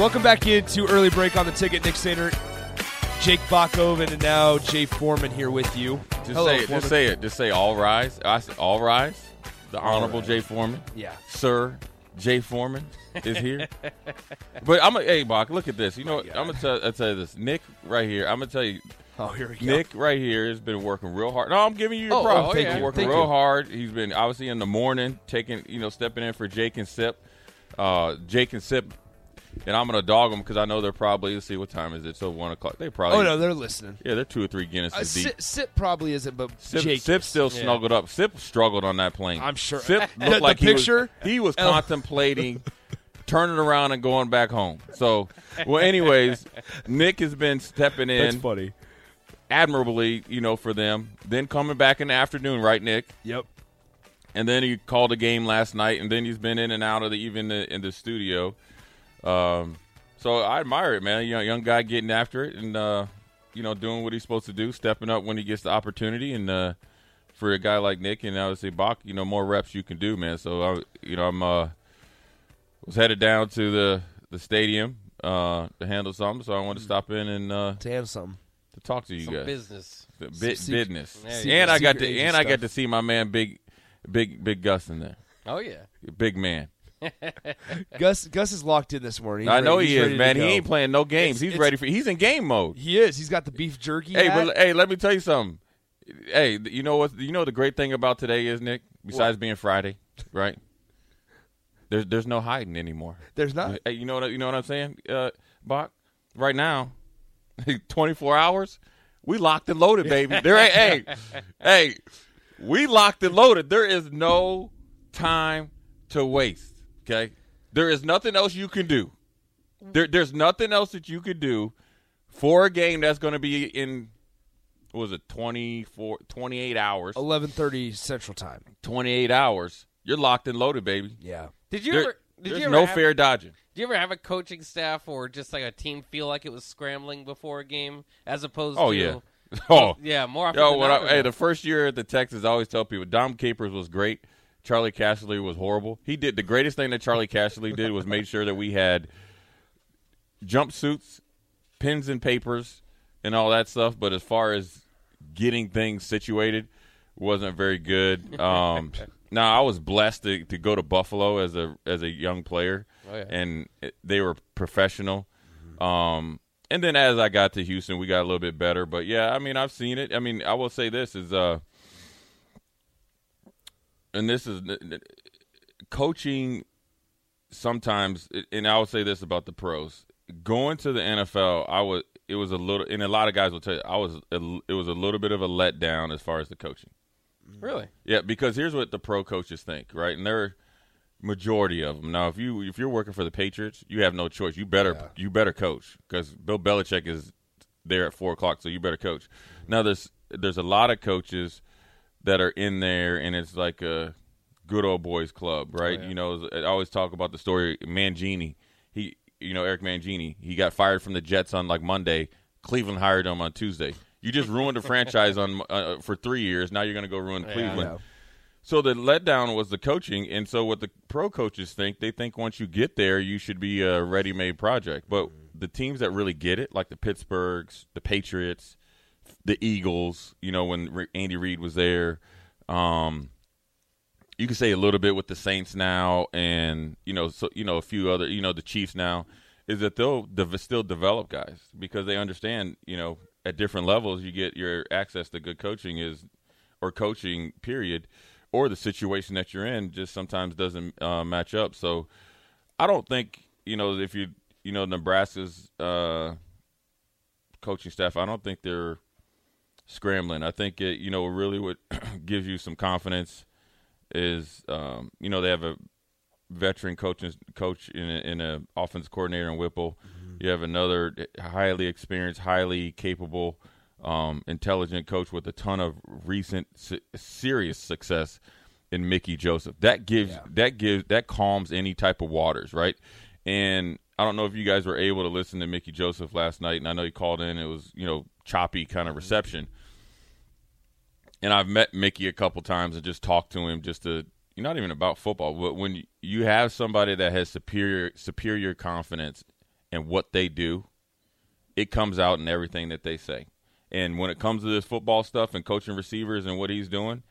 Welcome back into early break on the ticket. Nick Sainer, Jake Bockoven, and now Jay Foreman here with you. Just Hello, say it. Foreman. Just say it. Just say all rise. I said all rise. The Honorable Jay Foreman. Yeah. Sir Jay Foreman is here. but I'm a hey Bock, look at this. You know what? I'm gonna tell, I'll tell you this. Nick right here. I'm gonna tell you. Oh, here we go. Nick right here has been working real hard. No, I'm giving you your Oh, props. oh, He's yeah. working Thank real you. hard. He's been obviously in the morning taking, you know, stepping in for Jake and Sip. Uh, Jake and Sip, and I'm gonna dog them because I know they're probably. Let's see, what time is it? So one o'clock. They probably. Oh no, they're listening. Yeah, they're two or three Guinness Uh, deep. sit, sit probably isn't, but Sip, Jake. Sip still Yeah. snuggled up. Sip struggled on that plane. I'm sure. Sip looked the like picture? he was, he was Oh. contemplating turning around and going back home. So, well, anyways, Nick has been stepping in funny. admirably, you know, for them. Then coming back in the afternoon, right, Nick? Yep. And then he called a game last night, and then he's been in and out of the even the, in the studio. Um, so I admire it, man. Young, young guy getting after it, and uh, you know, doing what he's supposed to do, stepping up when he gets the opportunity, and uh, for a guy like Nick and obviously Bock, you know, more reps you can do, man. So I, you know, I'm uh, was headed down to the the stadium uh, to handle something, so I wanted to stop in and uh, To have some. to talk to you Some guys. business. Bit, secret- business, There you and. I got to Secret agent and I got to see my man, big, big, big Gus in there. Oh yeah. Big man. Gus Gus is locked in this morning. He's I know ready- he he's is, man. He ain't playing no games. It's- he's it's- ready for. He's in game mode. He is. He's got the beef jerky. Hey, hat. but hey, let me tell you something. Hey, you know what? You know the great thing about today is Nick. Besides being Friday, right? There's there's no hiding anymore. There's not. Hey, you know what? You know what I'm saying, uh, Bock? Right now, 24 hours, we locked and loaded, baby. There ain't. hey, hey, we locked and loaded. There is no time to waste. Okay, there is nothing else you can do. There, there's nothing else that you could do for a game that's going to be in. What was it 24, 28 hours? 11:30 Central Time. 28 hours. You're locked and loaded, baby. Yeah. Did you There- ever? Did there's you ever no have, fair dodging. do you ever have a coaching staff or just like a team feel like it was scrambling before a game, as opposed to, Oh to? yeah. Oh, oh yeah, more often Yo, than what not, I, hey, the first year at the Texas, I always tell people Dom Capers was great. Charley Casserly was horrible. He did the greatest thing that Charley Casserly did was made sure that we had jumpsuits, pens and papers, and all that stuff. But as far as getting things situated, wasn't very good. Um, now I was blessed to, to go to Buffalo as a as a young player, Oh, yeah. and they were professional. Um, and then as I got to Houston, we got a little bit better. But yeah, I mean, I've seen it. I mean, I will say this is, uh, and this is coaching. Sometimes, and I will say this about the pros: going to the NFL, I was it was a little, and a lot of guys will tell you, I was it was a little bit of a letdown as far as the coaching. Mm-hmm. really. Yeah, because here's what the pro coaches think, right? And they're majority of them. Now, if you if you're working for the Patriots, you have no choice. You better you better coach because Bill Belichick is there at four o'clock, so you better coach. Now, there's there's a lot of coaches that are in there, and it's like a good old boys club, right? You know, I always talk about the story Mangini. He, you know, Eric Mangini. He got fired from the Jets on like Monday. Cleveland hired him on Tuesday. You just ruined the franchise on uh, for three years. Now you're going to go ruin Cleveland. So the letdown was the coaching, and so what the pro coaches think, they think once you get there, you should be a ready-made project. But the teams that really get it, like the Pittsburghs, the Patriots, the Eagles, you know, when Andy Reid was there, um, you can say a little bit with the Saints now, and you know, so you know a few other, you know, the Chiefs now, is that they'll de- still develop guys because they understand, you know, at different levels, you get your access to good coaching is, or coaching period, or the situation that you're in just sometimes doesn't uh, match up. So, I don't think you know if you you know Nebraska's uh, coaching staff, I don't think they're scrambling. I think it you know really what gives you some confidence is um, you know they have a veteran coach coach in a, in a offense coordinator in Whipple. Mm-hmm. You have another highly experienced, highly capable, um, intelligent coach with a ton of recent serious success in Mickey Joseph. That gives yeah. that gives that calms any type of waters, right? And I don't know if you guys were able to listen to Mickey Joseph last night, and I know he called in. It was you know choppy kind of mm-hmm. reception and I've met Mickey a couple times and just talked to him just to you not even about football, but when you have somebody that has superior superior confidence in what they do, it comes out in everything that they say. And when it comes to this football stuff and coaching receivers and what he's doing,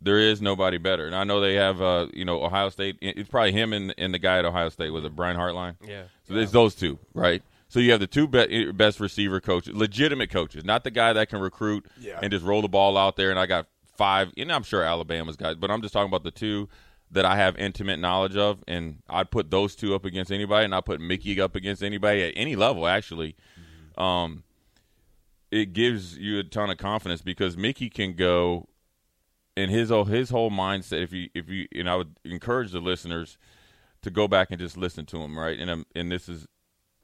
there is nobody better. And I know they have, uh, you know, Ohio State. It's probably him and, and the guy at Ohio State was it Brian Hartline. Yeah. So there's those two, right? So you have the two be- best receiver coaches, legitimate coaches, not the guy that can recruit yeah. and just roll the ball out there. And I got five, and I'm sure Alabama's guys, but I'm just talking about the two that I have intimate knowledge of, and I'd put those two up against anybody, and I put Mickey up against anybody at any level. Actually, mm-hmm. um, it gives you a ton of confidence because Mickey can go, and his his whole mindset. If you if you and I would encourage the listeners to go back and just listen to him, right? And um, and this is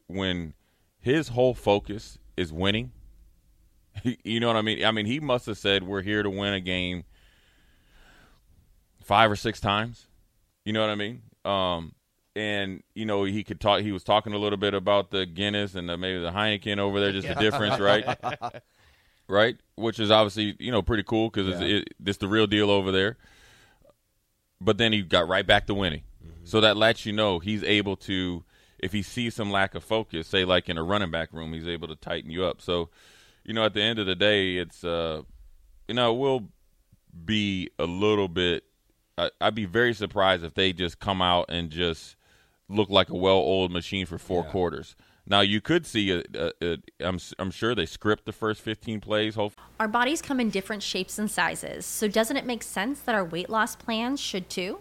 when his whole focus is winning. you know what I mean? I mean, he must have said we're here to win a game five or six times. You know what I mean? Um, and you know he could talk. He was talking a little bit about the Guinness and the, maybe the Heineken over there. Just the difference, right? right, which is obviously you know pretty cool because yeah. it's, it, it's the real deal over there. But then he got right back to winning, mm-hmm. so that lets you know he's able to if he sees some lack of focus, say like in a running back room, he's able to tighten you up. So, you know, at the end of the day, it's uh, you know, we'll be a little bit. I, I'd be very surprised if they just come out and just look like a well-oiled machine for four yeah. quarters. Now you could see a, a, a, I'm I'm sure they script the first 15 plays. Hopefully. Our bodies come in different shapes and sizes, so doesn't it make sense that our weight loss plans should too?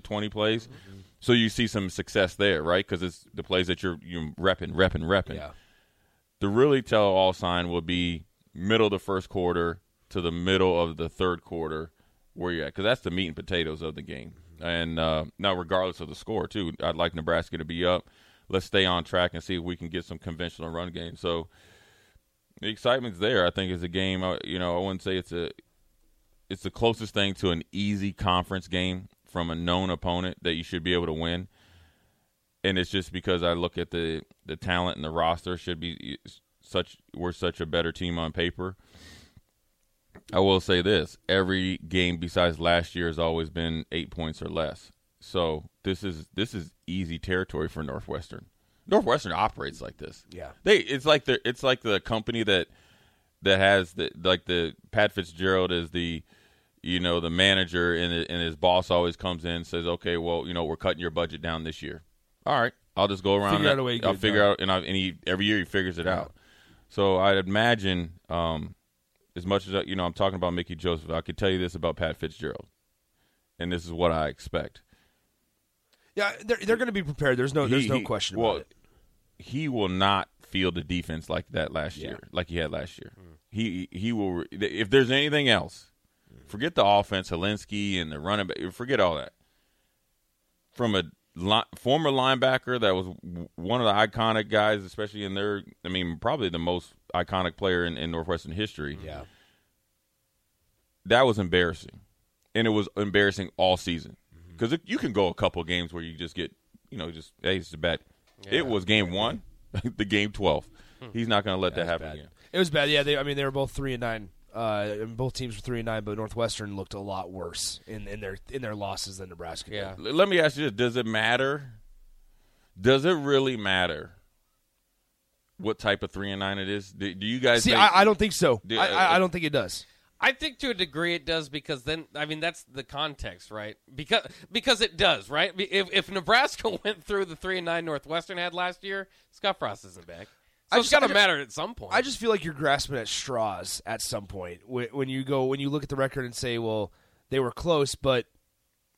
20 plays. Mm-hmm. So you see some success there, right? Because it's the plays that you're you repping, repping, repping. Yeah. The really tell all sign will be middle of the first quarter to the middle of the third quarter where you're at, because that's the meat and potatoes of the game. And uh, now, regardless of the score, too, I'd like Nebraska to be up. Let's stay on track and see if we can get some conventional run game. So the excitement's there. I think it's a game. Uh, you know, I wouldn't say it's a it's the closest thing to an easy conference game from a known opponent that you should be able to win. And it's just because I look at the the talent and the roster should be such we're such a better team on paper. I will say this: every game besides last year has always been eight points or less. So this is this is easy territory for Northwestern. Northwestern operates like this. Yeah. They it's like the it's like the company that that has the like the Pat Fitzgerald is the you know the manager and and his boss always comes in and says okay well you know we're cutting your budget down this year. All right, I'll just go around. Figure that- out a way I'll figure out and, I, and he every year he figures it out. So I'd imagine um, as much as I- you know I'm talking about Mickey Joseph, I could tell you this about Pat Fitzgerald, and this is what I expect. Yeah, they're, they're going to be prepared. There's no there's He- no question well, about it. He will not field the defense like that last year, like he had last year. Mm. He he will. If there's anything else, forget the offense, Hilinski and the running back. Forget all that. From a li- former linebacker that was w- one of the iconic guys, especially in their, I mean, probably the most iconic player in, in Northwestern history. Yeah. that was embarrassing, and it was embarrassing all season Mm-hmm. because you can go a couple games where you just get, you know, just hey, it's a bad. It was game one, the game twelve. He's not going to let that happen bad. again. It was bad. Yeah, they. I mean, they were both three and nine. Uh, and both teams were three and nine, but Northwestern looked a lot worse in, in their in their losses than Nebraska. Yeah. L- Let me ask you this: Does it matter? Does it really matter what type of three and nine it is? Do, do you guys See, think- I, I don't think so. Do- I, I, I don't think it does. I think to a degree it does because then I mean that's the context, right? Because because it does, right? If if Nebraska went through the three and nine Northwestern had last year, Scott Frost isn't back. So I it's just- got to matter at some point. I just feel like you're grasping at straws at some point when, when you go when you look at the record and say, well, they were close, but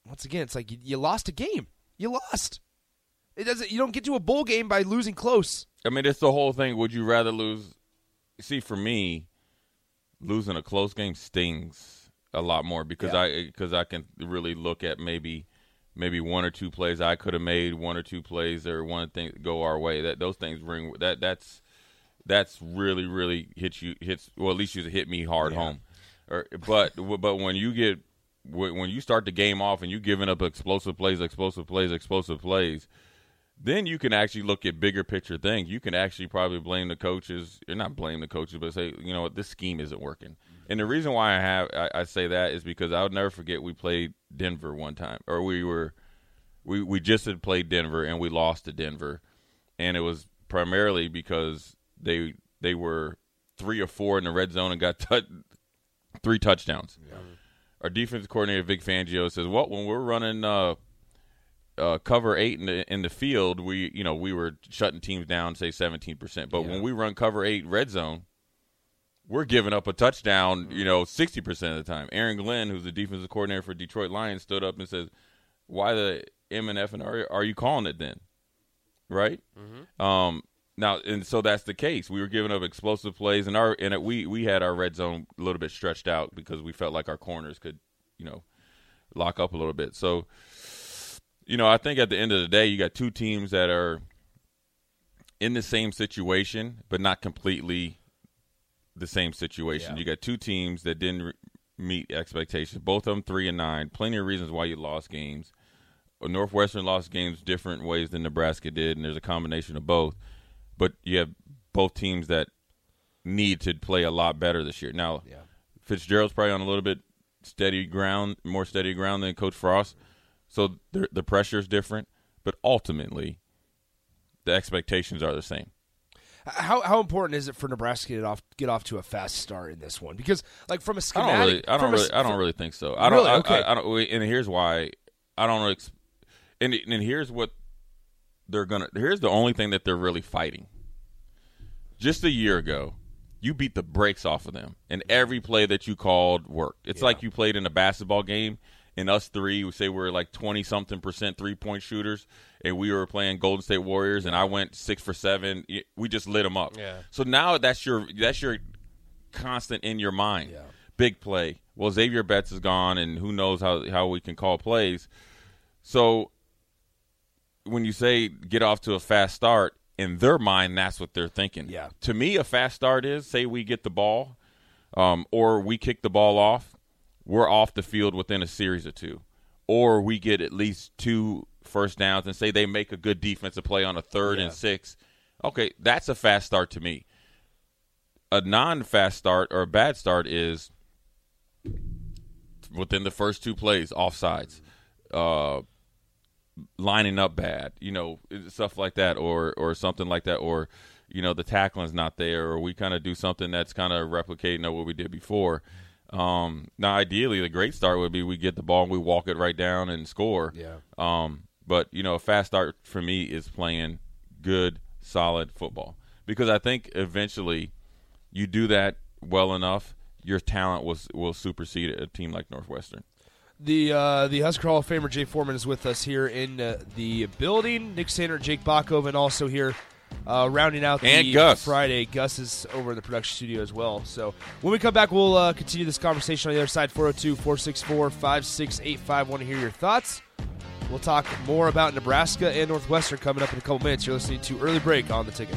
once again, it's like you, you lost a game. You lost. It doesn't. You don't get to a bowl game by losing close. I mean, it's the whole thing. Would you rather lose? See, for me, losing a close game stings a lot more because Yeah. I because I can really look at maybe maybe one or two plays I could have made, one or two plays or one thing go our way. That those things ring that that's that's really really hits you hits well at least you hit me hard home. Or but but when you get when when you start the game off and you're giving up explosive plays, explosive plays, explosive plays then you can actually look at bigger picture things. You can actually probably blame the coaches, or not blame the coaches, but say, you know what, this scheme isn't working. Mm-hmm. And the reason why I have I, I say that is because i'll never forget we played Denver one time, or we were we we just had played Denver and we lost to Denver, and it was primarily because they they were three or four in the red zone and got three touchdowns. Our defensive coordinator Vic Fangio says, "Well, when we're running." Uh, uh, cover eight in the in the field, we you know we were shutting teams down, say seventeen percent. But when we run cover eight red zone, we're giving up a touchdown, you know, sixty percent of the time. Aaron Glenn, who's the defensive coordinator for Detroit Lions, stood up and says, "Why the M and F and R are you calling it then?" Right? Um, now, and so that's the case. We were giving up explosive plays, and our and it, we we had our red zone a little bit stretched out because we felt like our corners could, you know, lock up a little bit. So you know, I think at the end of the day, you got two teams that are in the same situation, but not completely the same situation. You got two teams that didn't re- meet expectations. Both of them three and nine. Plenty of reasons why you lost games. Northwestern lost games different ways than Nebraska did, and there's a combination of both. But you have both teams that need to play a lot better this year. Now, Fitzgerald's probably on a little bit steady ground, more steady ground than Coach Frost. So the the pressure is different, but ultimately, the expectations are the same. How how important is it for Nebraska to get off get off to a fast start in this one? Because like from a I schematic, don't really, I don't really, I don't really think so. I don't, Really? I, Okay. I, I don't. And here's why I don't. Ex- and and here's what they're gonna. Here's the only thing that they're really fighting. Just a year ago, you beat the brakes off of them, and every play that you called worked. It's like you played in a basketball game, and us three, we say we're like twenty something percent three point shooters, and we were playing Golden State Warriors, and I went six for seven. We just lit them up. Yeah. So now that's your that's your constant in your mind. Yeah. Big play. Well, Xavier Betts is gone, and who knows how how we can call plays. So when you say get off to a fast start, in their mind, that's what they're thinking. Yeah. To me, a fast start is say we get the ball, um, or we kick the ball off, we're off the field within a series of two, or we get at least two first downs, and say they make a good defensive play on a third and six. Okay, that's a fast start to me. A non-fast start or a bad start is within the first two plays offsides. Uh, lining up bad, you know, stuff like that, or or something like that, or you know the tackling's not there, or we kind of do something that's kind of replicating what we did before. Um, now, ideally, the great start would be we get the ball and we walk it right down and score. Yeah. Um, but you know, a fast start for me is playing good, solid football because I think eventually you do that well enough, your talent will will supersede a team like Northwestern. The uh, the Husker Hall of Famer Jay Foreman is with us here in uh, the building. Nick Sander, Jake Bockoven also here, uh, rounding out and the Gus. Friday. Gus is over in the production studio as well. So when we come back, we'll uh, continue this conversation on the other side. 402 464 5685. Want to hear your thoughts? We'll talk more about Nebraska and Northwestern coming up in a couple minutes. You're listening to Early Break on the ticket.